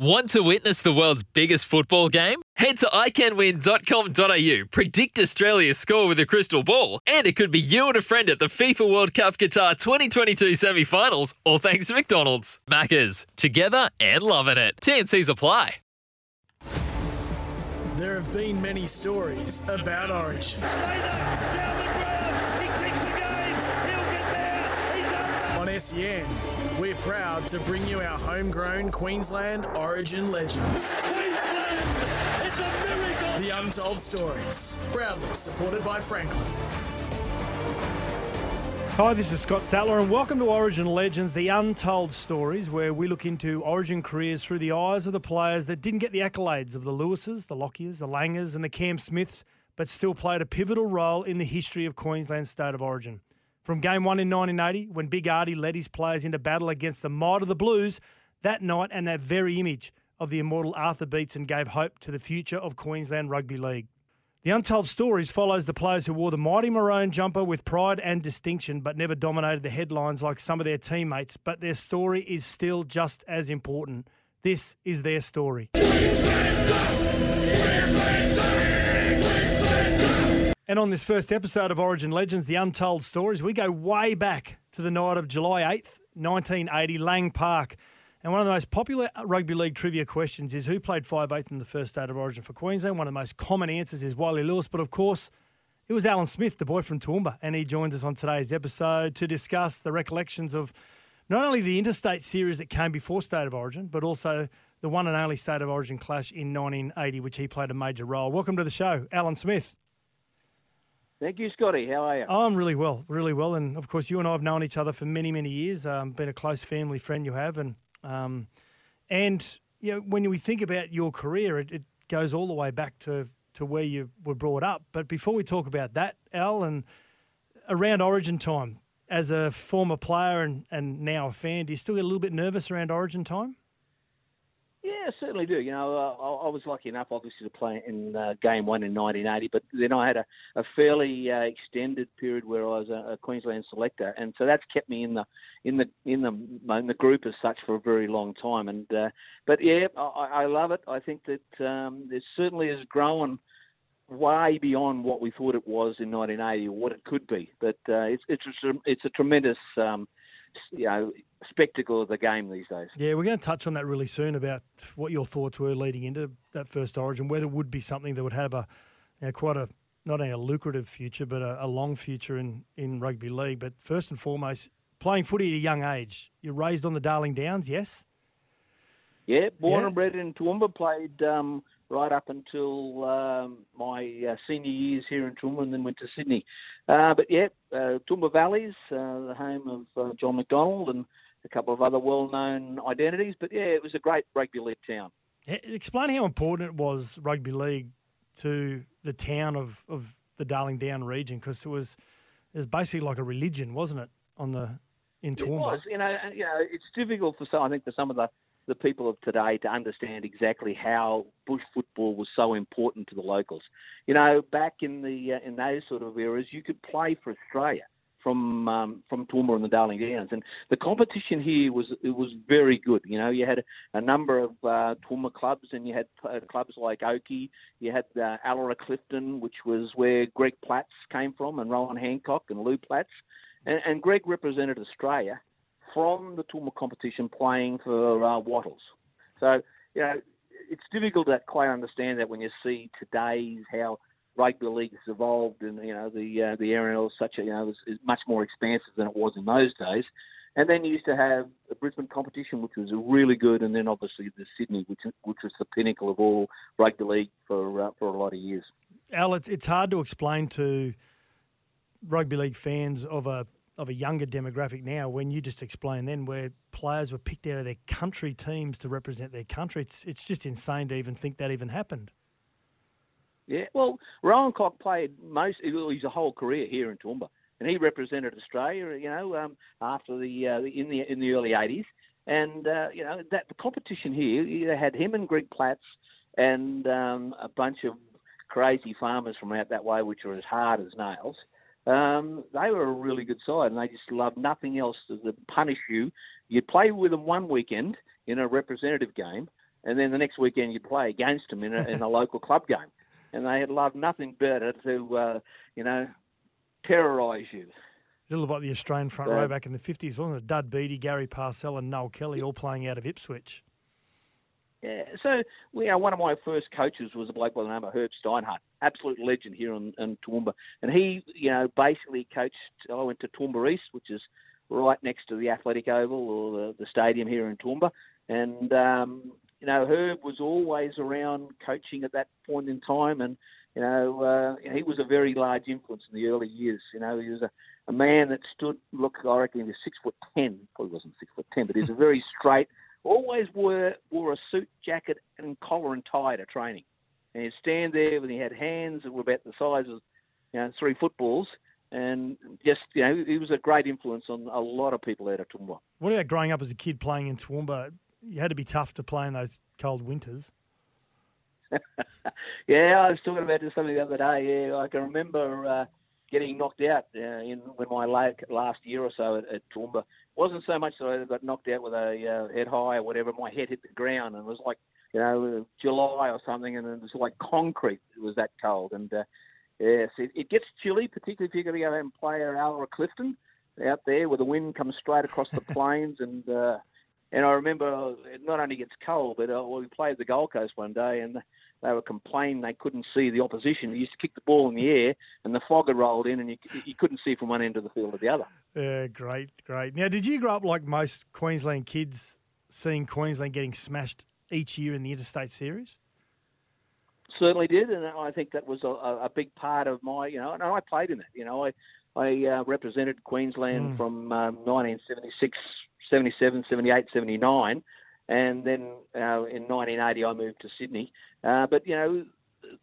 Want to witness the world's biggest football game? Head to iCanWin.com.au, predict Australia's score with a crystal ball, and it could be you and a friend at the FIFA World Cup Qatar 2022 semi finals, all thanks to McDonald's. Maccas, together and loving it. TNC's apply. There have been many stories about Origin. On SEN, we're proud to bring you our homegrown Queensland Origin legends. Queensland, it's a miracle! The Untold Stories, proudly supported by Franklin. Hi, this is Scott Sattler, and welcome to Origin Legends, the untold stories, where we look into Origin careers through the eyes of the players that didn't get the accolades of the Lewises, the Lockyers, the Langers, and the Cam Smiths, but still played a pivotal role in the history of Queensland's state of origin. From game one in 1980, when Big Artie led his players into battle against the might of the Blues, that night and that very image of the immortal Arthur Beetson gave hope to the future of Queensland Rugby League. The Untold Stories follows the players who wore the mighty maroon jumper with pride and distinction, but never dominated the headlines like some of their teammates. But their story is still just as important. This is their story. And on this first episode of Origin Legends, The Untold Stories, we go way back to the night of July 8th, 1980, Lang Park. And one of the most popular rugby league trivia questions is who played 5'8 in the first state of origin for Queensland? One of the most common answers is Wally Lewis, but of course, it was Alan Smith, the boy from Toowoomba, and he joins us on today's episode to discuss the recollections of not only the interstate series that came before State of Origin, but also the one and only State of Origin clash in 1980, which he played a major role. Welcome to the show, Alan Smith. Thank you, Scotty. How are you? I'm really well, really well. And of course, you and I have known each other for many, many years. Um, been a close family friend you have. And, um, and you know, when we think about your career, it, it goes all the way back to, to where you were brought up. But before we talk about that, Al, and around Origin time, as a former player and, and now a fan, do you still get a little bit nervous around Origin time? Yeah, I certainly do. You know, I, I was lucky enough, obviously, to play in uh, Game One in 1980, but then I had a, a fairly uh, extended period where I was a, a Queensland selector, and so that's kept me in the in the in the in the group as such for a very long time. And uh, but yeah, I, I love it. I think that um, it certainly has grown way beyond what we thought it was in 1980 or what it could be. But uh, it's it's a, it's a tremendous um, you know spectacle of the game these days. Yeah, we're going to touch on that really soon about what your thoughts were leading into that first Origin, whether it would be something that would have a you know, quite a not only a lucrative future but a, a, long future in in rugby league. But first and foremost, playing footy at a young age. You're raised on the Darling Downs, yes? Yeah, born Yeah. and bred in Toowoomba. Played um, right up until um, my uh, senior years here in Toowoomba, and then went to Sydney. Uh, but yeah, uh, Toowoomba Valleys, uh, the home of uh, John McDonald and a couple of other well-known identities. But yeah, it was a great rugby league town. Explain how important it was rugby league to the town of, of the Darling Down region because it was it was basically like a religion, wasn't it? On the in It Toowoomba. was, you know, you know, it's difficult for some. I think for some of the the people of today to understand exactly how bush football was so important to the locals. You know, back in the uh, in those sort of eras, you could play for Australia from um, from Toowoomba and the Darling Downs, and the competition here was it was very good. You know, you had a number of uh, Toowoomba clubs, and you had uh, clubs like Oakey. You had uh, Allora Clifton, which was where Greg Platz came from, and Rohan Hancock and Lou Platz, and, and Greg represented Australia from the Toowoomba competition playing for uh, Wattles. So, you know, it's difficult to quite understand that when you see today's how rugby league has evolved and, you know, the uh, the area is such a, you know, is much more expansive than it was in those days. And then you used to have the Brisbane competition, which was really good, and then obviously the Sydney, which which was the pinnacle of all rugby league for uh, for a lot of years. Al, it's, it's hard to explain to rugby league fans of a of a younger demographic now. When you just explain then, where players were picked out of their country teams to represent their country, it's it's just insane to even think that even happened. Yeah, well, Rohan Hancock played most his whole career here in Toowoomba, and he represented Australia. You know, um, after the uh, in the in the early '80s, and uh, you know that the competition here, you had him and Greg Platz and um, a bunch of crazy farmers from out that way, which were as hard as nails. Um, they were a really good side, and they just loved nothing else to punish you. You'd play with them one weekend in a representative game, and then the next weekend you'd play against them in a, in a local club game. And they had loved nothing better to, uh, you know, terrorise you. A little like the Australian front row back in the 50s, wasn't it? Dud Beattie, Gary Parcell, and Noel Kelly all playing out of Ipswich. Yeah, so we, you know, one of my first coaches was a bloke by the name of Herb Steinohrt, absolute legend here in, in Toowoomba, and he, you know, basically coached. I went to Toowoomba East, which is right next to the Athletic Oval or the, the stadium here in Toowoomba, and um, you know, Herb was always around coaching at that point in time, and you know, uh, he was a very large influence in the early years. You know, he was a, a man that stood. Look, I reckon he was six foot ten. Probably wasn't six foot ten, but he was a very straight. Always wore wore a suit jacket and collar and tie to training, and he'd stand there when he had hands that were about the size of you know three footballs, and just you know, he was a great influence on a lot of people out of Toowoomba. What about growing up as a kid playing in Toowoomba? You had to be tough to play in those cold winters. yeah, I was talking about this something the other day. Yeah, I can remember uh, getting knocked out uh, in when my la- last year or so at, at Toowoomba. wasn't so much that I got knocked out with a uh, head high or whatever. My head hit the ground and it was like you know July or something, and it was like concrete. It was that cold, and uh, yes, it, it gets chilly, particularly if you're going to go out and play at Allora Clifton out there, where the wind comes straight across the plains and. Uh, and I remember not only gets cold, but uh, we played the Gold Coast one day, and they were complaining they couldn't see the opposition. They used to kick the ball in the air, and the fog had rolled in, and you, you couldn't see from one end of the field to the other. Yeah, great, great. Now, did you grow up like most Queensland kids, seeing Queensland getting smashed each year in the interstate series? Certainly did, and I think that was a, a big part of my, you know, and I played in it. You know, I I uh, represented Queensland Mm. from um, 1976, 77, 78, 79, and then uh, in 1980 I moved to Sydney. Uh, but you know,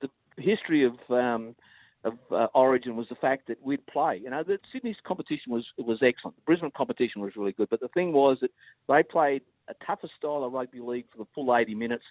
the history of um, of uh, Origin was the fact that we'd play. You know, the Sydney's competition was was excellent. The Brisbane competition was really good, but the thing was that they played a tougher style of rugby league for the full 80 minutes,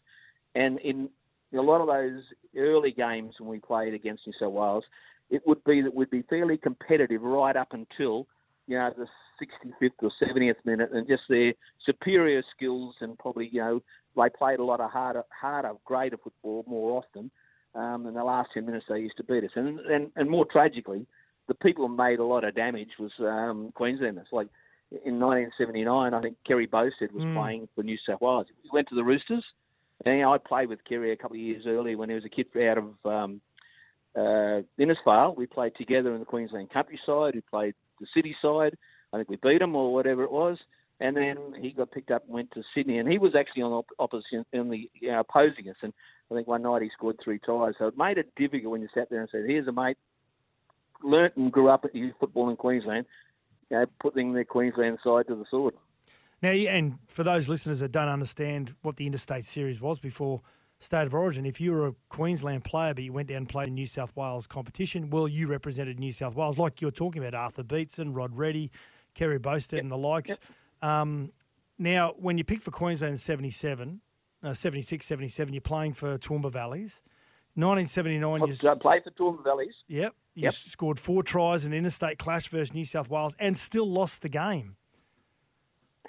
and in a lot of those early games when we played against New South Wales, it would be that we'd be fairly competitive right up until you know the 65th or 70th minute, and just their superior skills and probably you know they played a lot of harder, harder, greater football more often. Um, in the last 10 minutes, they used to beat us, and and, and more tragically, the people who made a lot of damage was um, Queenslanders. Like in 1979, I think Kerry Boustead was Mm. playing for New South Wales. He went to the Roosters, and you know, I played with Kerry a couple of years earlier when he was a kid out of um, uh, Innisfail. We played together in the Queensland countryside. We played the city side. I think we beat him or whatever it was. And then he got picked up and went to Sydney, and he was actually on op- opposition in the you know, opposing us. And I think one night he scored three tries. So it made it difficult when you sat there and said, "Here's a mate, learnt and grew up at youth football in Queensland, you know, putting the Queensland side to the sword." Now, and for those listeners that don't understand what the interstate series was before State of Origin, if you were a Queensland player but you went down and played in New South Wales competition, well, you represented New South Wales, like you're talking about Arthur Beetson, Rod Reddy, Kerry Boustead, and the likes. Um, now, when you picked for Queensland in 77, uh, 76, 77, you're playing for Toowoomba Valleys. 1979, you, I played for Toowoomba Valleys. yep, you Yep. scored four tries in interstate clash versus New South Wales and still lost the game.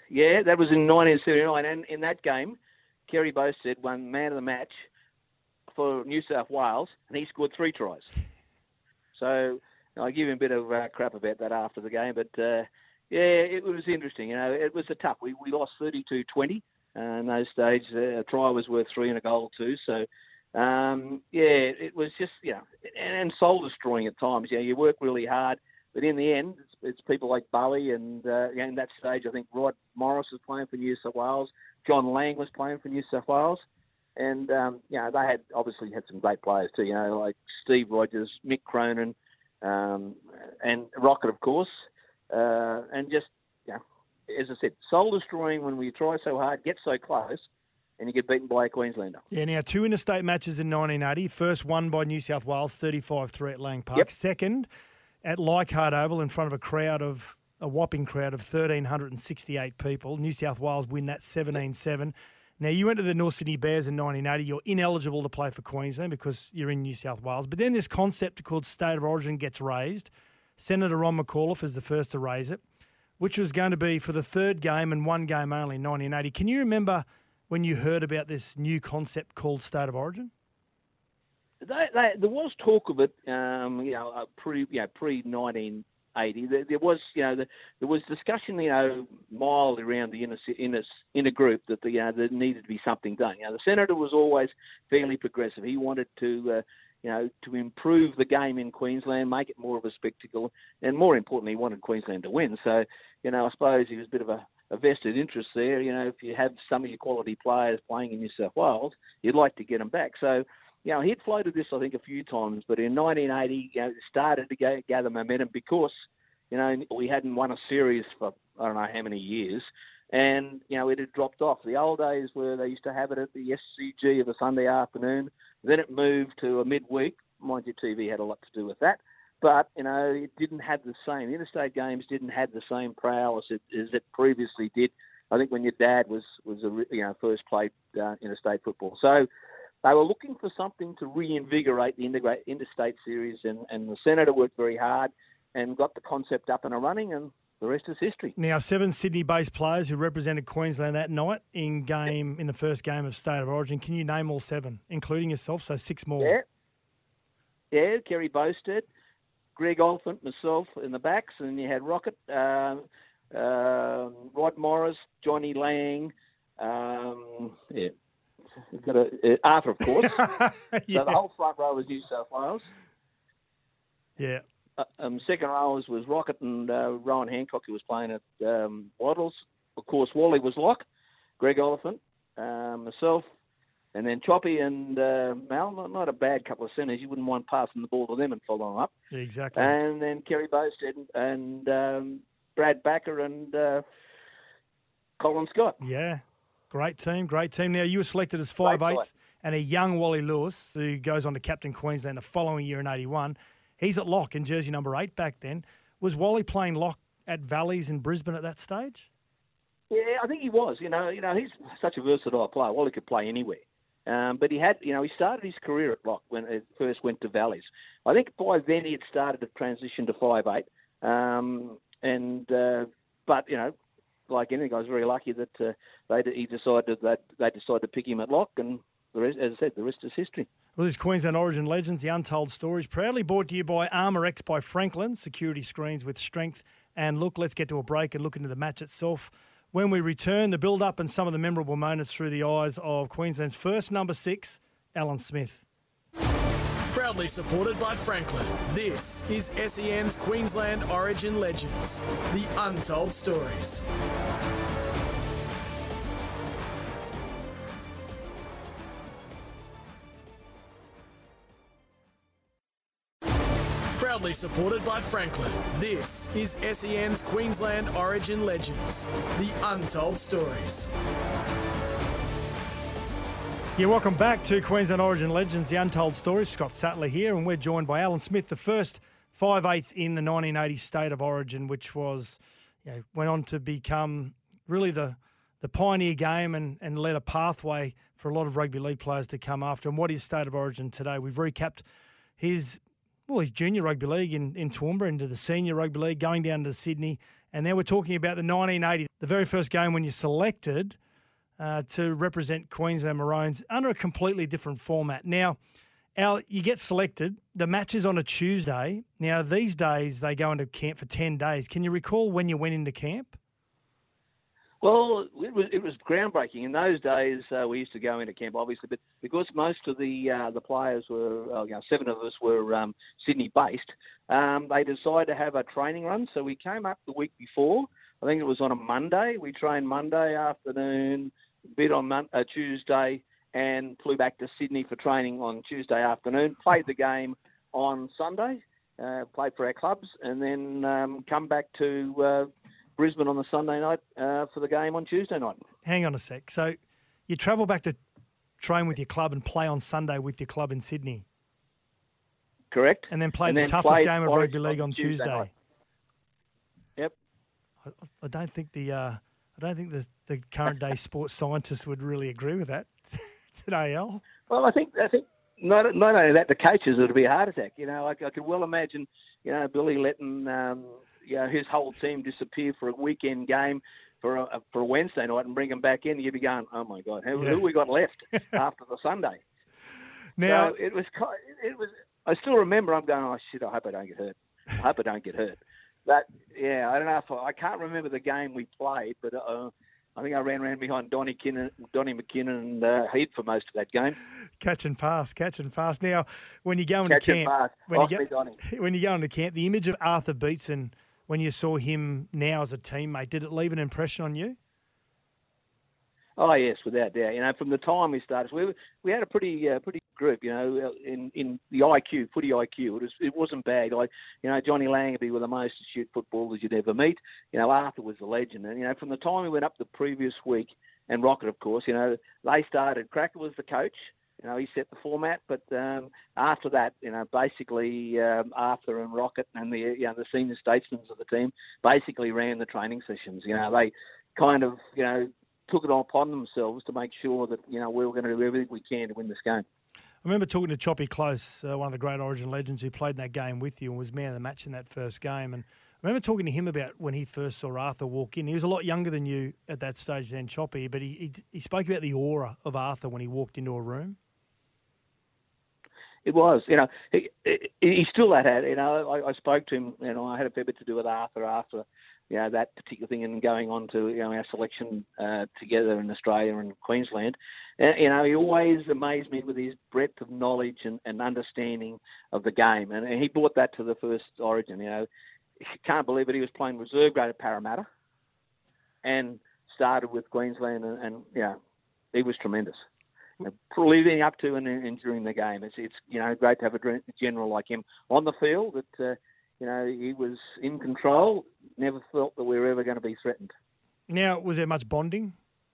Yeah, that was in 1979, and in that game, Kerry Boustead won man of the match for New South Wales, and he scored three tries. So I give him a bit of uh, crap about that after the game, but uh, yeah, it was interesting. You know, it was a tough. We we lost 32-20 uh, in those. Uh, a try was worth three and a goal too. So. Um, yeah, it was just you know, and, and soul destroying at times. You know, you work really hard, but in the end, it's, it's people like Bowie and uh, in that stage, I think Rod Morris was playing for New South Wales, John Lang was playing for New South Wales, and um, you know they had obviously had some great players too. You know, like Steve Rogers, Mick Cronin, um, and Rocket, of course. Uh, and just, know, as I said, soul destroying when we try so hard, get so close, and you get beaten by a Queenslander. Yeah, now two interstate matches in 1980. First won by New South Wales, 35 3 at Lang Park. Yep. Second at Leichhardt Oval in front of a crowd of, a whopping crowd of 1,368 people. New South Wales win that 17 7. Now, you went to the North Sydney Bears in 1980. You're ineligible to play for Queensland because you're in New South Wales. But then this concept called State of Origin gets raised. Senator Ron McAuliffe is the first to raise it, which was going to be for the third game and one game only in 1980. Can you remember when you heard about this new concept called State of Origin? They, they, there was talk of it, um, you know, uh, pre, you know, pre nineteen eighty. There, there was, you know, the, there was discussion, you know, mildly around the inner inner inner group that the, know, there needed to be something done. You know, the senator was always fairly progressive. He wanted to. Uh, you know, to improve the game in Queensland, make it more of a spectacle, and more importantly, he wanted Queensland to win. So, you know, I suppose he was a bit of a, a vested interest there. You know, if you have some of your quality players playing in New South Wales, you'd like to get them back. So, you know, he'd floated this, I think, a few times, but in 1980, you know, it started to go, gather momentum because, you know, we hadn't won a series for I don't know how many years, and you know, it had dropped off. The old days where they used to have it at the SCG of a Sunday afternoon, then it moved to a midweek. Mind you, TV had a lot to do with that. But you know, it didn't have the same. The interstate games didn't have the same prowess as it, as it previously did. I think when your dad was was a, you know first played uh, interstate football. So they were looking for something to reinvigorate the interstate series, and, and the senator worked very hard and got the concept up and running, and the rest is history. Now, seven Sydney-based players who represented Queensland that night in game in the first game of State of Origin. Can you name all seven, including yourself? So six more. Yeah, yeah. Kerry Boustead, Greg Oliphant, myself in the backs, and you had Rocket, uh, Rod Morris, Johnny Lang. Um, yeah, got a, uh, Arthur, of course. yeah. So the whole front row was New South Wales. yeah. Uh, um, second row was, Rocket and uh, Rohan Hancock, who was playing at um, Wattles. Of course, Wally was lock. Greg Oliphant, uh, myself, and then Choppy and uh, Mal. Not, not a bad couple of centres. You wouldn't mind passing the ball to them and following up. Yeah, exactly. And then Kerry Boustead and um, Brad Backer and uh, Colin Scott. Yeah. Great team, great team. Now, you were selected as five Great and a young Wally Lewis, who goes on to captain Queensland the following year in 81. He's at lock in jersey number eight back then. Was Wally playing lock at Valleys in Brisbane at that stage? Yeah, I think he was. You know, you know, he's such a versatile player. Wally could play anywhere. Um, but he had, you know, he started his career at lock when it first went to Valleys. I think by then he had started to transition to five eight. Um, and uh, but you know, like anything, I was very lucky that uh, they he decided that they decided to pick him at lock, and the rest, as I said, the rest is history. Well, this is Queensland Origin Legends, the Untold Stories, proudly brought to you by Armour X by Franklin, security screens with strength and look. Let's get to a break and look into the match itself. When we return, the build up and some of the memorable moments through the eyes of Queensland's first number six, Alan Smith. Proudly supported by Franklin, this is SEN's Queensland Origin Legends, the untold stories. Proudly supported by Franklin, this is SEN's Queensland Origin Legends, the untold stories. Yeah, welcome back to Queensland Origin Legends, the Untold Stories. Scott Sattler here, and we're joined by Alan Smith, the first 5'8 in the 1980 State of Origin, which was, you know, went on to become really the the pioneer game and, and led a pathway for a lot of rugby league players to come after. And what is State of Origin today? We've recapped his well, his junior rugby league in, in Toowoomba into the senior rugby league, going down to Sydney. And now we're talking about the 1980, the very first game when you're selected uh, to represent Queensland Maroons under a completely different format. Now, Al, you get selected. The match is on a Tuesday. Now, these days they go into camp for 10 days. Can you recall when you went into camp? Well, it was it was groundbreaking. In those days, uh, we used to go into camp, obviously, but because most of the uh, the players were, you know, seven of us were um, Sydney based, um, they decided to have a training run. So we came up the week before. I think it was on a Monday. We trained Monday afternoon, bit on Mon- uh, Tuesday, and flew back to Sydney for training on Tuesday afternoon. Played the game on Sunday, uh, played for our clubs, and then um, come back to uh, Brisbane on the Sunday night uh, for the game on Tuesday night. Hang on a sec. So you travel back to train with your club and play on Sunday with your club in Sydney, Correct. and then play And the then toughest game of rugby league on Tuesday Tuesday. Yep. I, I don't think the uh, I don't think the the current day sports scientists would really agree with that today, Al. Well, I think I think not not only that, the coaches it'll be a heart attack. You know, I, I could well imagine, you know, Billy letting um, you know his whole team disappear for a weekend game for a for a Wednesday night and bring him back in. You'd be going, oh my God, who, Yeah. who we got left after the Sunday? Now, so it was it was. I still remember. I'm going, oh shit, I hope I don't get hurt. I hope I don't get hurt. But yeah, I don't know if I, I can't remember the game we played, but uh, I think I ran around behind Donny Donny McKinnon and uh, for most of that game. catch and pass, catch and pass. Now, when you go into camp, when you go when you go into camp, the image of Arthur Beetson when you saw him now as a teammate, did it leave an impression on you? Oh yes, without doubt. You know, from the time we started, we we had a pretty uh, pretty group. You know, in in the IQ, footy IQ, it was it wasn't bad. Like you know, Johnny Langaby were the most astute footballers you'd ever meet. You know, Arthur was a legend, and you know, from the time we went up the previous week, and Rocket, of course, you know, they started. Cracker was the coach. You know, he set the format, but um, after that, you know, basically um, Arthur and Rocket and the you know the senior statesmen of the team basically ran the training sessions. You know, they kind of you know took it upon themselves to make sure that you know we were going to do everything we can to win this game. I remember talking to Choppy Close, uh, one of the great Origin legends who played in that game with you and was man of the match in that first game. And I remember talking to him about when he first saw Arthur walk in. He was a lot younger than you at that stage then, Choppy, but he, he, he spoke about the aura of Arthur when he walked into a room. It was, you know, he, he, he still it. You know, I, I spoke to him. You know, I had a fair bit to do with Arthur after, you know, that particular thing and going on to you know our selection uh, together in Australia and Queensland. Uh, you know, he always amazed me with his breadth of knowledge and, and understanding of the game, and, and he brought that to the first Origin. You know, can't believe it. He was playing reserve grade at Parramatta, and started with Queensland, and, and know, he was tremendous. Leading up to and, and during the game, it's it's you know great to have a general like him on the field. That uh, you know he was in control. Never felt that we were ever going to be threatened. Now, was there much bonding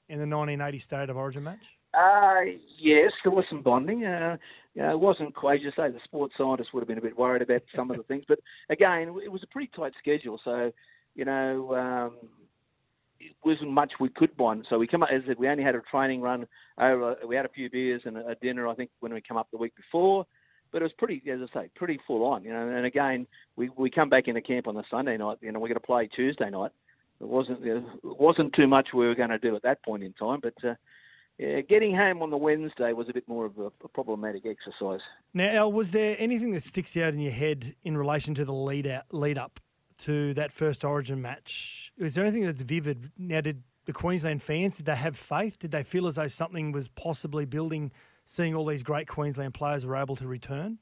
in the 1980 State of Origin match? Uh, yes, there was some bonding. Uh, you know, it wasn't quite, as you say, the sports scientists would have been a bit worried about some of the things. But again, it was a pretty tight schedule. So, you know, um, wasn't much we could bond. So we come up, as I said, we only had a training run over, we had a few beers and a, dinner, I think, when we come up the week before. But it was pretty, as I say, pretty full on, you know. And again, we, we come back into camp on the Sunday night, you know, we're going to play Tuesday night. It wasn't, it wasn't too much we were going to do at that point in time, but, uh, yeah, getting home on the Wednesday was a bit more of a, a problematic exercise. Now, Al, was there anything that sticks out in your head in relation to the lead out, lead up to that first Origin match? Was there anything that's vivid? Now, did the Queensland fans did they have faith? Did they feel as though something was possibly building, seeing all these great Queensland players were able to return?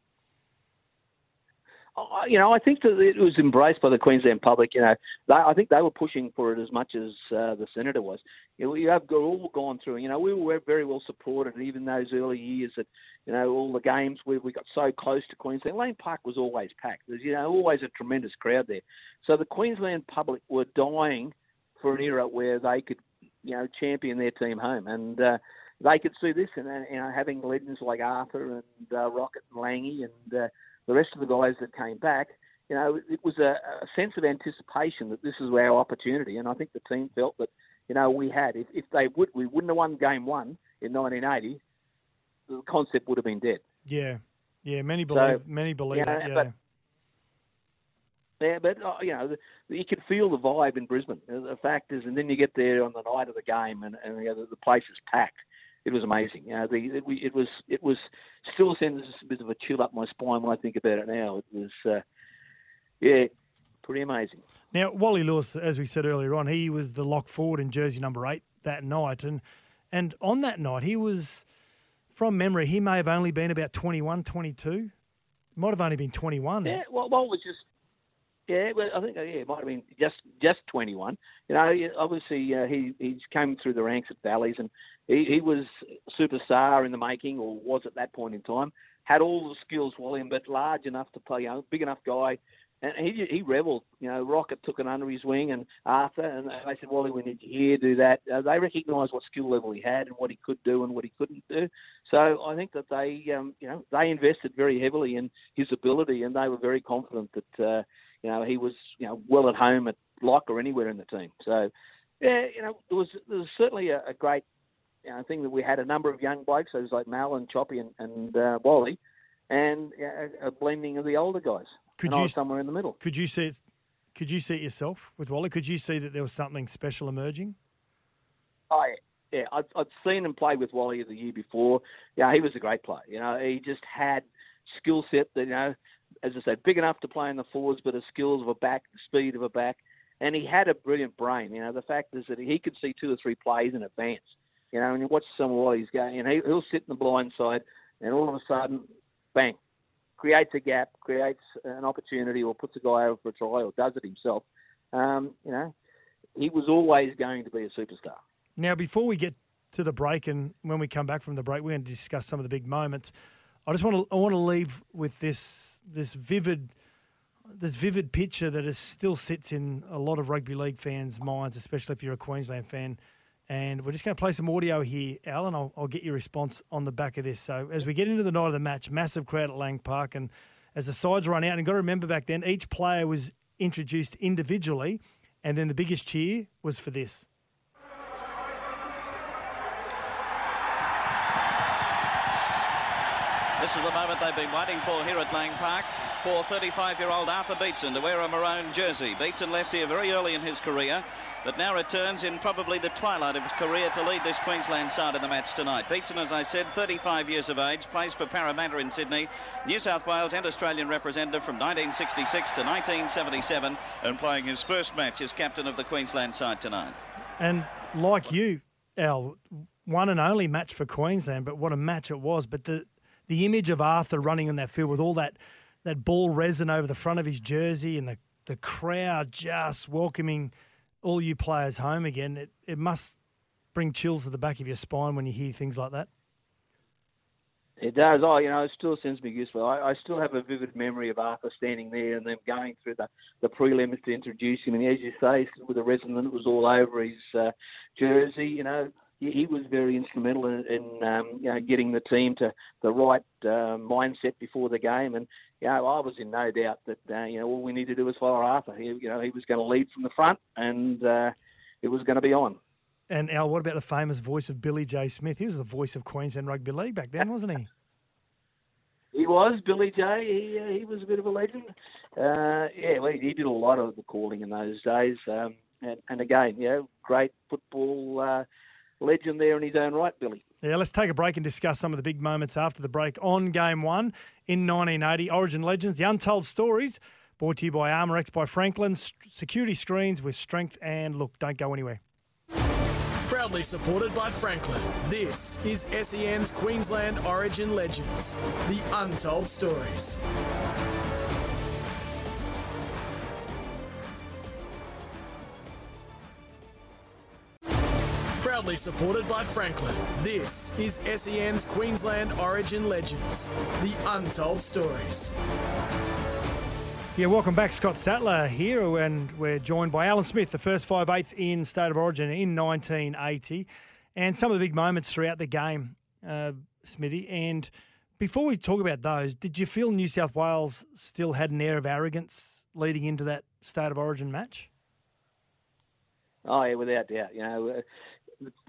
You know, I think that it was embraced by the Queensland public. You know, they, I think they were pushing for it as much as uh, the senator was. You know, we have all gone through. You know, we were very well supported, even those early years that, you know, all the games where we got so close to Queensland, Lang Park was always packed. There's, you know, always a tremendous crowd there. So the Queensland public were dying for an era where they could, you know, champion their team home, and uh, they could see this, and you know, having legends like Arthur and uh, Rocket and Langy and uh, the rest of the guys that came back, you know, it was a, a sense of anticipation that this is our opportunity, and I think the team felt that, you know, we had. If, if they would, we wouldn't have won Game One in 1980. The concept would have been dead. Yeah, yeah. Many believe, many believe yeah, that. Yeah. but- Yeah, but uh, you know, the, you could feel the vibe in Brisbane. Uh, The fact is, and then you get there on the night of the game, and, and you know, the, the place is packed. It was amazing. You know, the, it, we- it was it was still sends a bit of a chill up my spine when I think about it now. It was, uh, yeah, pretty amazing. Now, Wally Lewis, as we said earlier on, he was the lock forward in jersey number eight that night. And and on that night, he was, from memory, he may have only been about 21, 22. Might have only been 21. Yeah, well, it was just Yeah, well, I think uh, yeah, it might have been just just 21. You know, obviously uh, he he's come through the ranks at Valleys, and he, he was superstar in the making, or was at that point in time. Had all the skills, William, but large enough to play, you know, big enough guy and he he revelled. You know, Rocket took it under his wing, and Arthur, and they said, "Wally, we need you here, do that." Uh, they recognised what skill level he had and what he could do and what he couldn't do. So I think that they, um, you know, they invested very heavily in his ability, and they were very confident that, uh, you know, he was, you know, well at home at Lock or anywhere in the team. So, yeah, you know, there was there was certainly a, a great, you know, thing that we had a number of young blokes, those like Mal and Choppy and, and uh, Wally, and uh, a blending of the older guys. Could you somewhere in the middle? Could you see it? Could you see it yourself with Wally? Could you see that there was something special emerging? I yeah, I'd, I'd seen him play with Wally the year before. Yeah, he was a great player. You know, he just had skill set that you know, as I said, big enough to play in the forwards, but the skills of a back, the speed of a back, and he had a brilliant brain. You know, the fact is that he could see two or three plays in advance. You know, and you watch some of he's game, and he, he'll sit in the blind side, and all of a sudden, bang, creates a gap, creates an opportunity, or puts a guy over for a try, or does it himself. Um, you know, he was always going to be a superstar. Now, before we get to the break, and when we come back from the break, we're going to discuss some of the big moments. I just want to I want to leave with this this vivid this vivid picture that is, still sits in a lot of rugby league fans' minds, especially if you're a Queensland fan. And we're just going to play some audio here, Alan. I'll, I'll get your response on the back of this. So, as we get into the night of the match, massive crowd at Lang Park. And as the sides run out, and got to remember back then, each player was introduced individually. And then the biggest cheer was for this. This is the moment they've been waiting for here at Lang Park for 35-year-old Arthur Beetson to wear a maroon jersey. Beetson left here very early in his career but now returns in probably the twilight of his career to lead this Queensland side in the match tonight. Beetson, as I said, 35 years of age, plays for Parramatta in Sydney, New South Wales and Australian representative from 1966 to 1977, and playing his first match as captain of the Queensland side tonight. And like you, Al, one and only match for Queensland, but what a match it was. But the the image of Arthur running in that field with all that that ball resin over the front of his jersey and the, the crowd just welcoming – all you players home again, it, it must bring chills to the back of your spine when you hear things like that. It does. Oh, you know, it still sends me useful. I, I still have a vivid memory of Arthur standing there and them going through the, the prelims to introduce him. And as you say, with the resin that was all over his uh, jersey, you know, he, was very instrumental in, in um, you know, getting the team to the right uh, mindset before the game. And you know, I was in no doubt that uh, you know all we need to do was follow Arthur. He, you know, he was going to lead from the front, and uh, it was going to be on. And Al, what about the famous voice of Billy J. Smith? He was the voice of Queensland Rugby League back then, wasn't he? he was Billy J. He uh, he was a bit of a legend. Uh, yeah, well, he did a lot of the calling in those days. Um, and, and again, you know, great football uh, legend there in his own right, Billy. Yeah, let's take a break and discuss some of the big moments after the break on game one in 1980. Origin Legends, the untold stories, brought to you by Armorex by Franklin. Security screens with strength and look. Don't go anywhere. Proudly supported by Franklin, this is SEN's Queensland Origin Legends, the untold stories. Proudly supported by Franklin, this is SEN's Queensland Origin Legends, the untold stories. Yeah, welcome back. Scott Sattler here, and we're joined by Alan Smith, the first five eighth in State of Origin in 1980, and some of the big moments throughout the game, uh, Smithy. And before we talk about those, did you feel New South Wales still had an air of arrogance leading into that State of Origin match? Oh yeah, without doubt. You know, uh,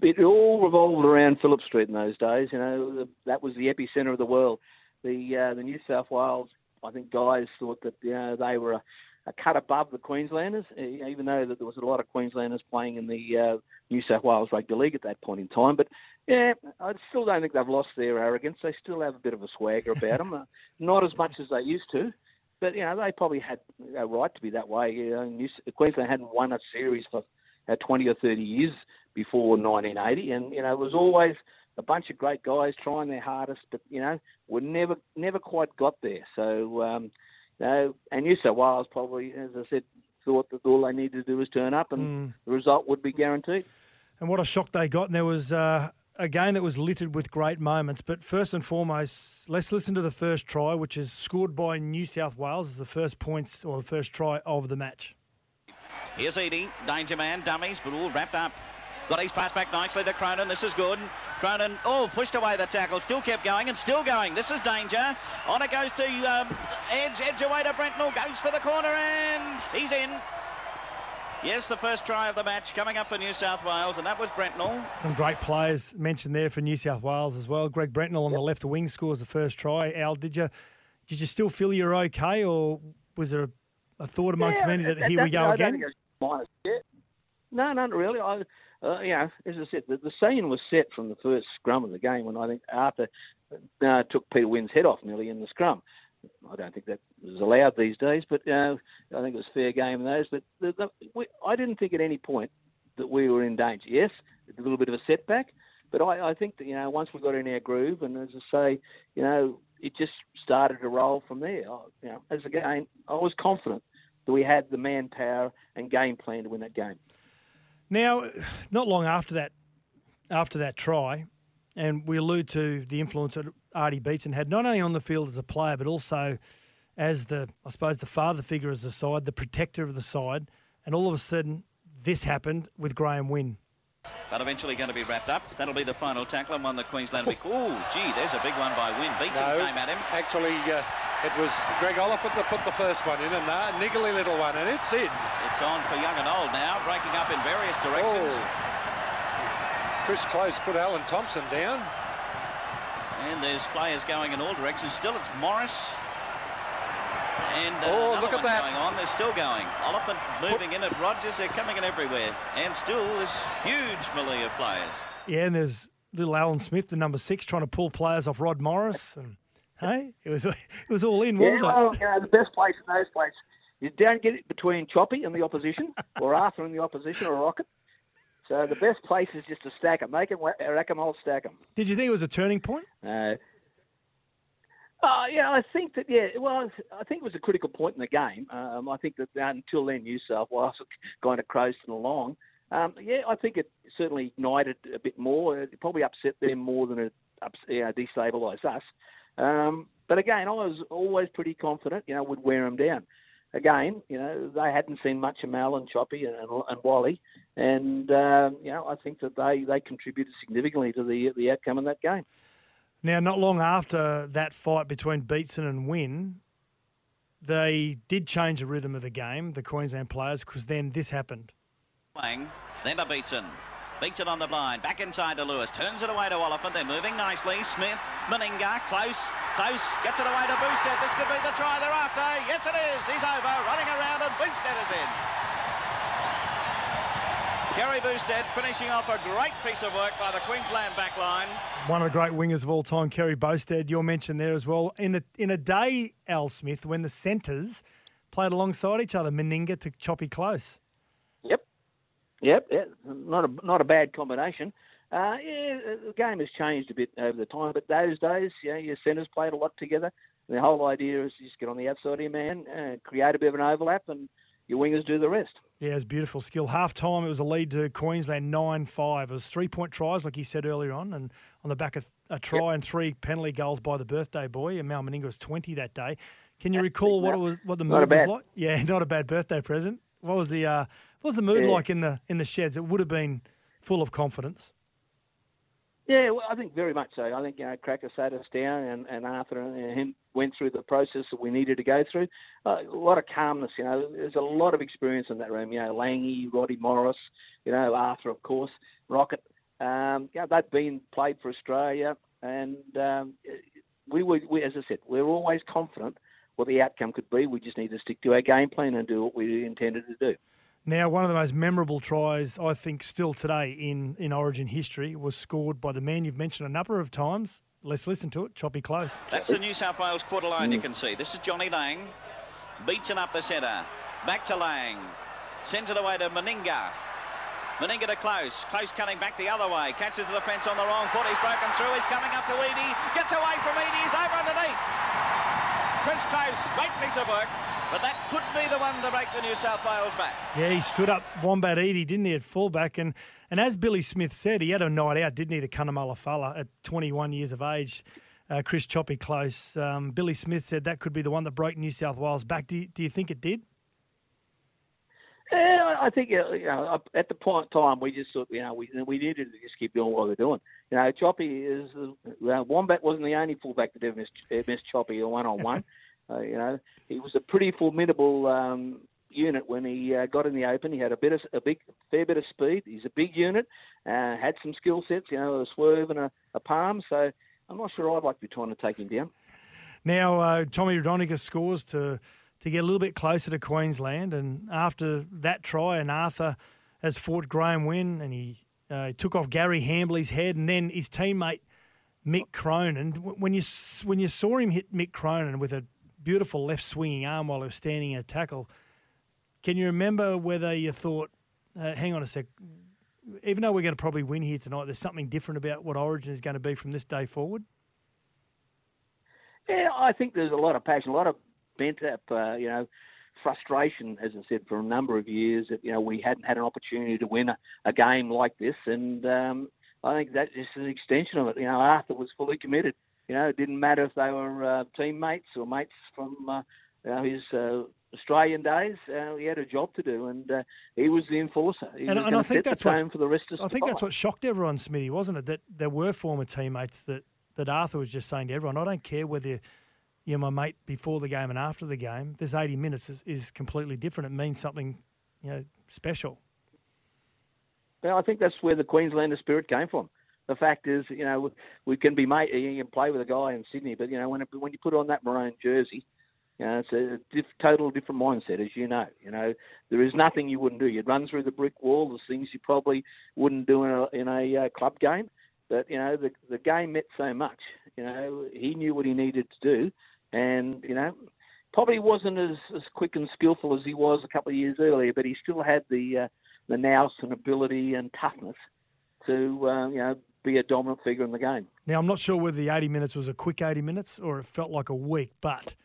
it all revolved around Phillip Street in those days. You know, that was the epicenter of the world. The uh, the New South Wales, I think, guys thought that you know they were a, a cut above the Queenslanders, even though that there was a lot of Queenslanders playing in the uh, New South Wales Rugby League at that point in time. But yeah, I still don't think they've lost their arrogance. They still have a bit of a swagger about them, uh, not as much as they used to. But you know, they probably had a right to be that way. You know, New, Queensland hadn't won a series for uh, 20 or 30 years before 1980, and you know it was always a bunch of great guys trying their hardest, but you know we never never quite got there. So um, you know, and New South Wales probably, as I said, thought that all they needed to do was turn up and Mm. the result would be guaranteed. And what a shock they got. And there was uh, a game that was littered with great moments. But first and foremost, let's listen to the first try, which is scored by New South Wales as the first points or the first try of the match. Here's Eadie, danger man, dummies, but all wrapped up. Got his pass back nicely to Cronin. This is good. Cronin, oh, pushed away the tackle. Still kept going and still going. This is danger. On it goes to um, Edge. Edge away to Brentnall. Goes for the corner and he's in. Yes, the first try of the match coming up for New South Wales, and that was Brentnall. Some great players mentioned there for New South Wales as well. Greg Brentnall on the left wing scores the first try. Al, did you did you still feel you're okay, or was there a, a thought amongst Yeah, many that that- here we go I don't again? think it's minus yet. No, not really. I, uh, as I said, the, the scene was set from the first scrum of the game when I think Arthur uh, took Peter Wynn's head off nearly in the scrum. I don't think that was allowed these days, but uh, I think it was fair game in those. But the, the, we, I didn't think at any point that we were in danger. Yes, a little bit of a setback, but I, I think that you know once we got in our groove, and as I say, you know, it just started to roll from there. I, you know, as again, I was confident that we had the manpower and game plan to win that game. Now, not long after that, after that try, and we allude to the influence that Artie Beetson had not only on the field as a player, but also as the, I suppose, the father figure as the side, the protector of the side, and all of a sudden, this happened with Graham Wynn. But eventually going to be wrapped up. That'll be the final tackle and one the Queensland will be. Oh, gee, there's a big one by Wynn. Beats No, came at him. Actually, uh, it was Greg Oliphant that put the first one in, and a niggly little one, and it's in. It's on for young and old now, breaking up in various directions. Oh. Chris Close put Alan Thompson down. And there's players going in all directions. Still, it's Morris. And uh, Oh, look at that. going on. They're still going. Oliphant moving in at Rogers. They're coming in everywhere. And still this huge melee of players. Yeah, and there's little Alan Smith, the number six, trying to pull players off Rod Morris, and hey, it was it was all in, Yeah, wasn't well, it? you know, the best place in those places, you don't get it between Choppy and the opposition, or Arthur and the opposition, or Rocket. So the best place is just to stack them. Make them, rack them, all stack them. Did you think it was a turning point? Uh, uh, yeah, I think that, yeah, well, I think it was a critical point in the game. Um, I think that until then, New South Wales kind of coasting along. Um, yeah, I think it certainly ignited a bit more. It probably upset them more than it you know, destabilised us. Um, but again, I was always pretty confident, you know, we'd wear them down. Again, you know, they hadn't seen much of Mal and Choppy and, and Wally, and um, you know, I think that they, they contributed significantly to the the outcome in that game. Now, not long after that fight between Beetson and Wynn, they did change the rhythm of the game, the Queensland players, because then this happened. Lang, then to Beetson. Beetson on the blind, back inside to Lewis, turns it away to Oliphant, they're moving nicely, Smith, Meninga, close, close, gets it away to Boustead, this could be the try they're after, yes it is, he's over, running around and Boustead is in. Kerry Boustead finishing off a great piece of work by the Queensland backline. One of the great wingers of all time, Kerry Boustead, you're mentioned there as well. In a, in a day, Al Smith, when the centres played alongside each other, Meninga to Choppy Close. Yep, yep, yeah, not a not a bad combination. Uh, yeah, the game has changed a bit over the time, but those days, you know, your centres played a lot together. The whole idea is you just get on the outside of your man, uh, create a bit of an overlap, and your wingers do the rest. Yeah, it was beautiful skill. Half time, it was a lead to Queensland 9 5. It was three point tries, like you said earlier on, and on the back of a try and three penalty goals by the birthday boy. And Mal Meninga was 20 that day. Can you recall what it was, what the mood was like? Yeah, not a bad birthday present. What was the uh, what was the mood Yeah. like in the in the sheds? It would have been full of confidence. Yeah, well, I think very much so. I think you know, Cracker sat us down, and, and Arthur and him went through the process that we needed to go through. Uh, a lot of calmness, you know. There's a lot of experience in that room. You know, Langy, Roddy Morris, you know, Arthur, of course, Rocket. Um, you know, they've been played for Australia, and um, we were, we, as I said, we're always confident what the outcome could be. We just need to stick to our game plan and do what we intended to do. Now, one of the most memorable tries, I think, still today in, in Origin history was scored by the man you've mentioned a number of times. Let's listen to it. Choppy close. That's the New South Wales quarter line you can see. This is Johnny Lang. Beats him up the centre. Back to Lang. Sends it away to Meninga. Meninga to Close. Close cutting back the other way. Catches the defence on the wrong foot. He's broken through. He's coming up to Eadie. Gets away from Eadie. He's over underneath. Chris Close. Great piece of work. But that could be the one to break the New South Wales back. Yeah, he stood up Wombat Eadie, didn't he, at fullback? And and as Billy Smith said, he had a night out, didn't he, the Cunnamulla fella at 21 years of age. Uh, Chris Choppy close. Um, Billy Smith said that could be the one that broke New South Wales back. Do you, do you think it did? Yeah, I think you know, at the point in time we just thought you know we we needed to just keep doing what we're doing. You know, Choppy is uh, Wombat wasn't the only fullback that ever missed, missed Choppy one on one. You know, he was a pretty formidable um, unit when he uh, got in the open. He had a bit of a big fair bit of speed. He's a big unit, uh, had some skill sets. You know, a swerve and a, a palm. So I'm not sure I'd like to be trying to take him down. Now, uh, Tommy Raudonikis scores to to get a little bit closer to Queensland, and after that try, and Arthur has fought Graham Wynn, and he uh, took off Gary Hambly's head, and then his teammate Mick Cronin. When you when you saw him hit Mick Cronin with a beautiful left swinging arm while he was standing in a tackle, can you remember whether you thought, uh, hang on a sec, even though we're going to probably win here tonight, there's something different about what Origin is going to be from this day forward? Yeah, I think there's a lot of passion, a lot of bent up, uh, you know, frustration, as I said, for a number of years that, you know, we hadn't had an opportunity to win a, a game like this. And um, I think that's just an extension of it. You know, Arthur was fully committed. You know, it didn't matter if they were uh, teammates or mates from uh, you know, his uh, Australian days. Uh, he had a job to do, and uh, he was the enforcer. He and, was and I think that's what for the rest of. I think that's what shocked everyone, Smithy, wasn't it? That there were former teammates that that Arthur was just saying to everyone, "I don't care whether." You're my mate before the game and after the game. This 80 minutes is, is completely different. It means something, you know, special. Well, I think that's where the Queenslander spirit came from the fact is, you know, we can be mate, you can play with a guy in Sydney, but you know, when it, when you put on that maroon jersey, you know, it's a diff, total different mindset, as you know. You know, there is nothing you wouldn't do. You'd run through the brick wall. There's things you probably wouldn't do in a, in a uh, club game. But you know, the the game meant so much. You know, he knew what he needed to do, and you know, probably wasn't as, as quick and skillful as he was a couple of years earlier, but he still had the uh, the nous and ability and toughness to uh, you know be a dominant figure in the game. Now, I'm not sure whether the 80 minutes was a quick 80 minutes or it felt like a week, but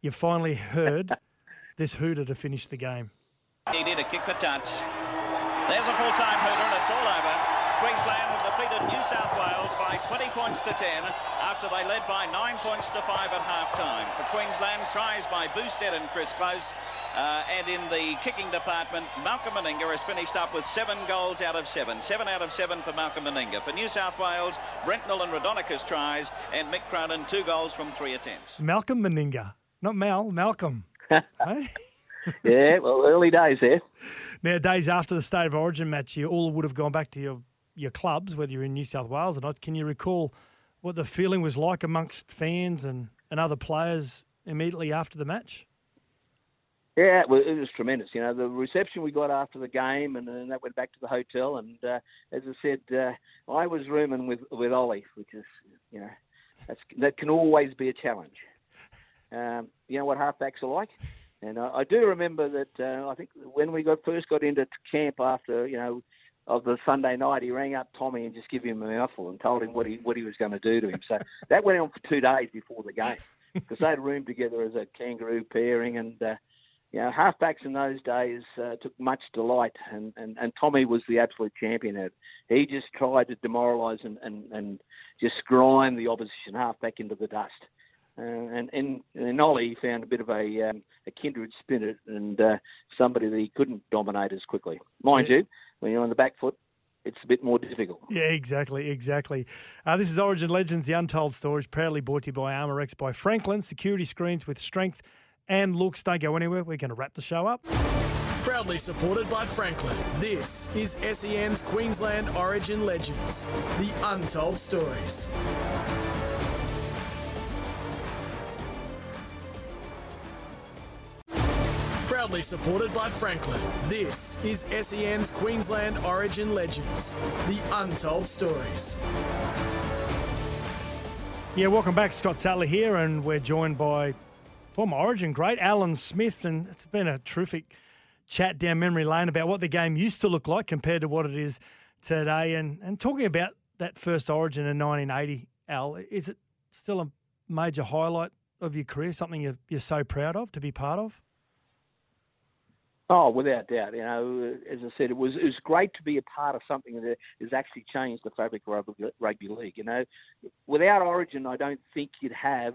you finally heard this hooter to finish the game. He did a kick for touch. There's a full-time hooter and it's all over. Queensland have defeated New South Wales by 20 points to 10 after they led by 9 points to 5 at half-time. For Queensland, tries by Boustead and Chris Close. Uh, and in the kicking department, Malcolm Meninga has finished up with seven goals out of seven. Seven out of seven for Malcolm Meninga. For New South Wales, Brentnall and Raudonikis tries and Mick Cronin, two goals from three attempts. Malcolm Meninga, not Mal, Malcolm. hey? yeah, well, early days there. Now, days after the State of Origin match, you all would have gone back to your, your clubs, whether you're in New South Wales or not. Can you recall what the feeling was like amongst fans and, and other players immediately after the match? Yeah, it was, it was tremendous. You know, the reception we got after the game, and then that went back to the hotel. And uh, as I said, uh, I was rooming with with Ollie, which is, you know, that's, that can always be a challenge. Um, you know what halfbacks are like, and I, I do remember that. Uh, I think when we got first got into camp after, you know, of the Sunday night, he rang up Tommy and just gave him a mouthful and told him what he what he was going to do to him. So that went on for two days before the game because they'd roomed together as a kangaroo pairing and. Uh, you know, halfbacks in those days uh, took much delight, and, and, and Tommy was the absolute champion at it. He just tried to demoralise and, and, and just grind the opposition halfback into the dust. Uh, and in, in Ollie, he found a bit of a, um, a kindred spirit and uh, somebody that he couldn't dominate as quickly. Mind yeah. you, when you're on the back foot, it's a bit more difficult. Yeah, exactly, exactly. Uh, this is Origin Legends, the Untold Stories, proudly brought to you by Armorex by Franklin, security screens with strength and looks. Don't go anywhere. We're going to wrap the show up. Proudly supported by Franklin, this is SEN's Queensland Origin Legends, the untold stories. Proudly supported by Franklin, this is SEN's Queensland Origin Legends, the untold stories. Yeah, welcome back. Scott Sattler here, and we're joined by former Origin great Alan Smith, and it's been a terrific chat down memory lane about what the game used to look like compared to what it is today. And, and talking about that first origin in 1980, Al, is it still a major highlight of your career, something you're, you're so proud of to be part of? Oh, without doubt. You know, as I said, it was it was great to be a part of something that has actually changed the fabric of rugby, league. You know, without Origin, I don't think you'd have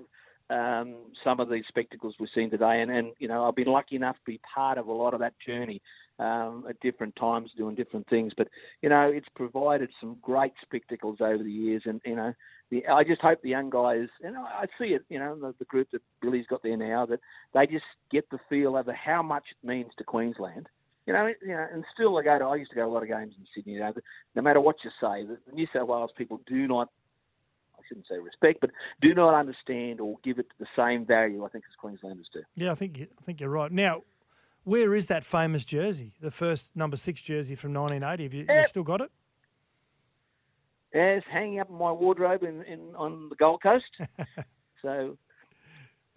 um, some of these spectacles we've seen today. And, and you know, I've been lucky enough to be part of a lot of that journey um, at different times, doing different things. But you know, it's provided some great spectacles over the years, and you know, the, I just hope the young guys, and I see it, you know, the, the group that Billy's got there now, that they just get the feel of how much it means to Queensland. You know, you know, and still I go to. I used to go to a lot of games in Sydney. You know, no matter what you say, the New South Wales people do not shouldn't say respect, but do not understand or give it the same value. I think as Queenslanders do. Yeah, I think I think you're right. Now, where is that famous jersey, the first number six jersey from 1980? Have you, you still got it? It's hanging up in my wardrobe in, in on the Gold Coast. so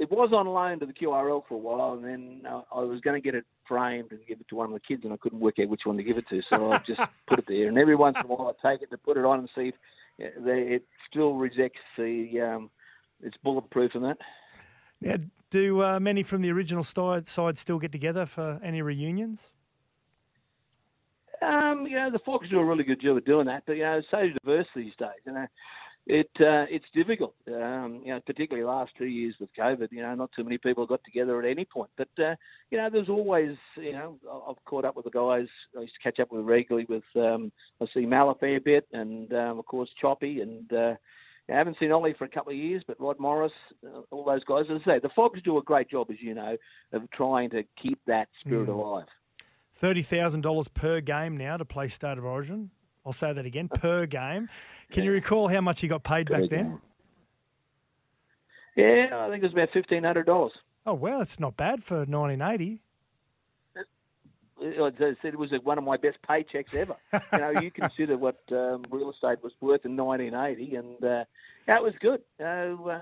it was on loan to the QRL for a while, and then uh, I was going to get it framed and give it to one of the kids, and I couldn't work out which one to give it to, so I just put it there. And every once in a while, I take it to put it on and see if it still rejects the um, it's bulletproof and that. Now, do uh, many from the original side still get together for any reunions? Um, you know, the Fogs do a really good job of doing that, but you know, so diverse these days. You know, it uh, it's difficult. Um, you know, particularly last two years with COVID. You know, not too many people got together at any point. But uh, you know, there's always. You know, I've caught up with the guys. I used to catch up with regularly with. Um, I see Mal a fair bit, and um, of course Choppy, and uh, I haven't seen Ollie for a couple of years. But Rod Morris, uh, all those guys. As I say, the Fogs do a great job, as you know, of trying to keep that spirit mm. alive. $30,000 per game now to play State of Origin. I'll say that again, per game. Can yeah. you recall how much he got paid per back game. then? Yeah, I think it was about $1,500. Oh, wow, that's not bad for 1980. I said, it was one of my best paychecks ever. you know, you consider what um, real estate was worth in 1980, and uh, that was good. uh,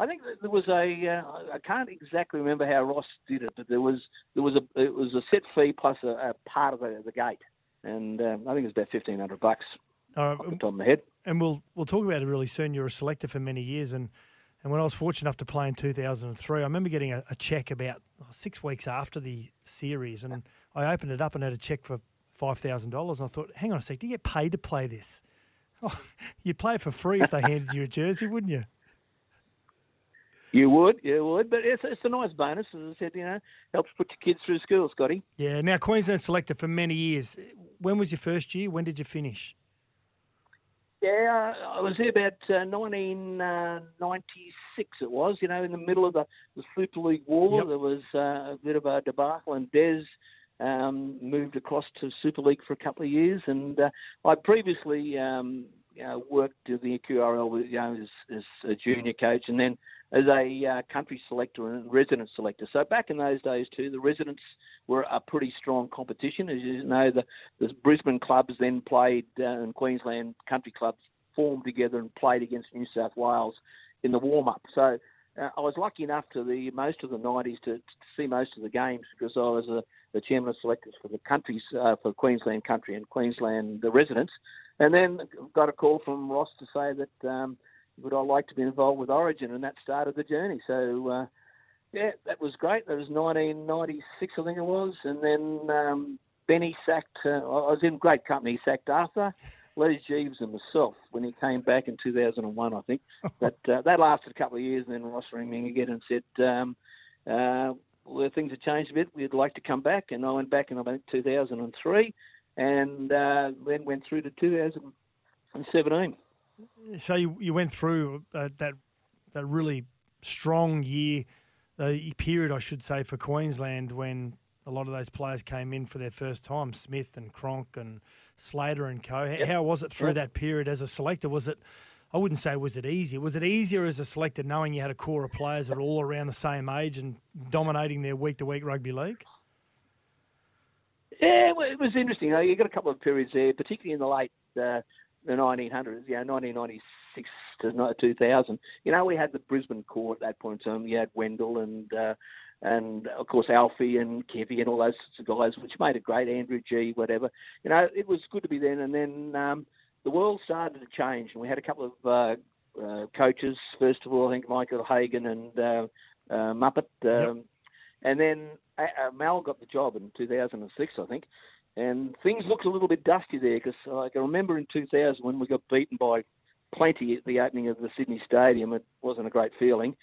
I think there was a. Uh, I can't exactly remember how Ross did it, but there was there was a it was a set fee plus a, a part of the, the gate, and um, I think it's about fifteen hundred bucks uh, off the top of my head. And we'll we'll talk about it really soon. You're a selector for many years, and and when I was fortunate enough to play in two thousand and three, I remember getting a, a check about six weeks after the series, and I opened it up and had a check for five thousand dollars, and I thought, hang on a sec, do you get paid to play this? Oh, you'd play it for free if they handed you a jersey, wouldn't you? You would, you would, but it's, it's a nice bonus. As I said, you know, helps put your kids through school, Scotty. Yeah. Now, Queensland selected for many years. When was your first year? When did you finish? Yeah, I was there about uh, 1996. Uh, it was, you know, in the middle of the, the Super League war. Yep. There was uh, a bit of a debacle, and Des um, moved across to Super League for a couple of years. And uh, I previously um, you know, worked the QRL, you know, as, as a junior coach, and then as a uh, country selector and resident selector. So back in those days too, the residents were a pretty strong competition. As you know, the, the Brisbane clubs then played uh, and Queensland country clubs formed together and played against New South Wales in the warm up. So uh, I was lucky enough to the most of the 90s to, to see most of the games because I was a, the chairman of selectors for the countries uh, for Queensland country and Queensland the residents, and then got a call from Ross to say that. Um, would I like to be involved with Origin, and that started the journey. So, uh, yeah, that was great. That was 1996, I think it was, and then um, Benny sacked. Uh, I was in great company. He sacked Arthur, Les Jeeves, and myself when he came back in 2001, I think. but uh, that lasted a couple of years, and then Ross rang me again and said. Um, uh, well, things have changed a bit. We'd like to come back, and I went back in I think 2003, and uh, then went through to 2017 so you, you went through uh, that that really strong year, uh, period, I should say, for Queensland when a lot of those players came in for their first time, Smith and Cronk and Slater and co. Yep. How was it through yep. that period as a selector? Was it, I wouldn't say was it easy. Was it easier as a selector knowing you had a core of players that are all around the same age and dominating their week to week rugby league? Yeah, well, it was interesting. You got a couple of periods there, particularly in the late uh, the 1900s, you know, 1996 to 2000. You know, we had the Brisbane core at that point in time. You had Wendell and uh, and of course Alfie and Kevy and all those sorts of guys, which made a great. Andrew G, whatever. You know, it was good to be then. And then um, the world started to change, and we had a couple of uh, uh, coaches. First of all, I think Michael Hagan and uh, uh, Muppet. Um, yep. And then uh, Mal got the job in 2006, I think. And things looked a little bit dusty there because I can remember in 2000 when we got beaten by plenty at the opening of the Sydney Stadium. It wasn't a great feeling.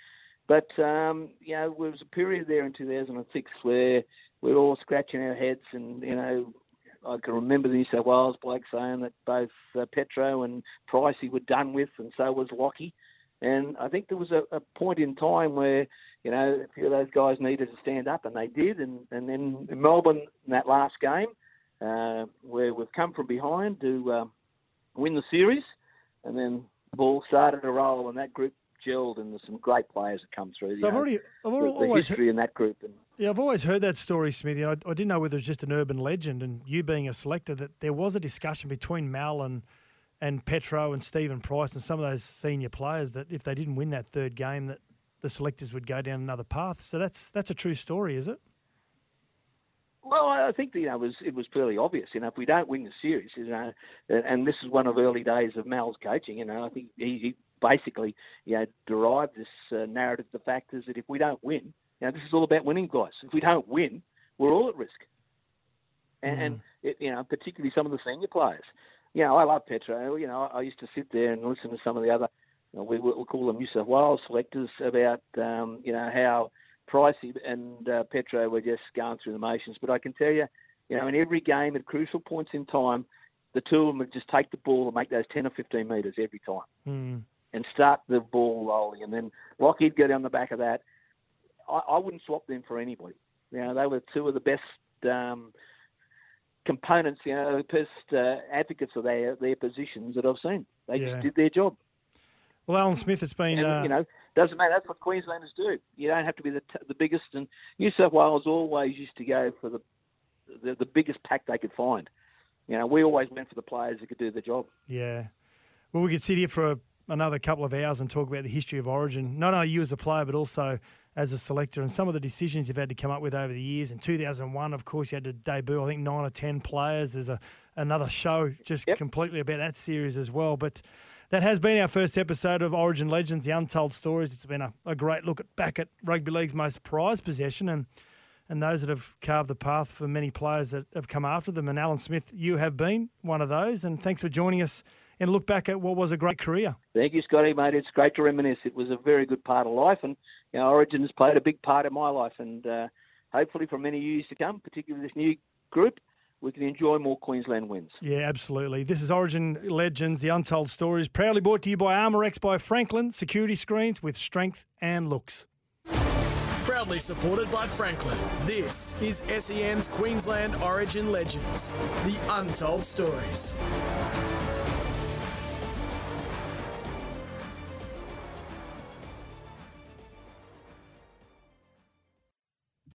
But, um, you know, there was a period there in 2006 where we were all scratching our heads and, you know, I can remember the New South Wales bloke saying that both uh, Petro and Pricey were done with, and so was Lockie. And I think there was a, a point in time where, you know, a few of those guys needed to stand up, and they did. And, and then in Melbourne, in that last game, uh, where we've come from behind to uh, win the series, and then the ball started to roll, and that group gelled, and there's some great players that come through. So I've know, already, I've the, always the history in that group. And, yeah, I've always heard that story, Smithy. I, I didn't know whether it was just an urban legend, and you being a selector, that there was a discussion between Mal and and Petro and Stephen Price and some of those senior players that if they didn't win that third game, that the selectors would go down another path. So that's that's a true story, is it? Well, I think you know it was it was fairly obvious. You know, if we don't win the series, you know, and this is one of early days of Mal's coaching. You know, I think he, he basically you know derived this uh, narrative. The fact is that if we don't win, you know, this is all about winning, guys. If we don't win, we're all at risk. And, mm. and it, you know, particularly some of the senior players. You know, I love Petro. You know, I used to sit there and listen to some of the other. You know, we we'll call them New South Wales selectors about um, you know how Pricey and uh, Petro were just going through the motions. But I can tell you, you know, in every game at crucial points in time, the two of them would just take the ball and make those 10 or 15 metres every time mm. and start the ball rolling. And then Lockie'd go down the back of that. I, I wouldn't swap them for anybody. You know, they were two of the best um, components, you know, the best uh, advocates of their, their positions that I've seen. They Yeah. just did their job. Well, Alan Smith, it's been And, uh, you know, doesn't matter. That's what Queenslanders do. You don't have to be the, t- the biggest. And New South Wales always used to go for the, the the biggest pack they could find. You know, we always went for the players that could do the job. Yeah. Well, we could sit here for a, another couple of hours and talk about the history of Origin, not only you as a player, but also as a selector and some of the decisions you've had to come up with over the years. In 2001, of course, you had to debut, I think, nine or 10 players. There's a, another show just completely about that series as well. But that has been our first episode of Origin Legends, the Untold Stories. It's been a, a great look at, back at rugby league's most prized possession and and those that have carved the path for many players that have come after them. And Alan Smith, you have been one of those. And thanks for joining us and look back at what was a great career. Thank you, Scotty, mate. It's great to reminisce. It was a very good part of life, and you know, Origin has played a big part in my life, and uh, hopefully for many years to come, particularly this new group, we can enjoy more Queensland wins. Yeah, absolutely. This is Origin Legends, the Untold Stories, proudly brought to you by Armorex by Franklin Security Screens with strength and looks. Proudly supported by Franklin. This is SEN's Queensland Origin Legends, the untold stories.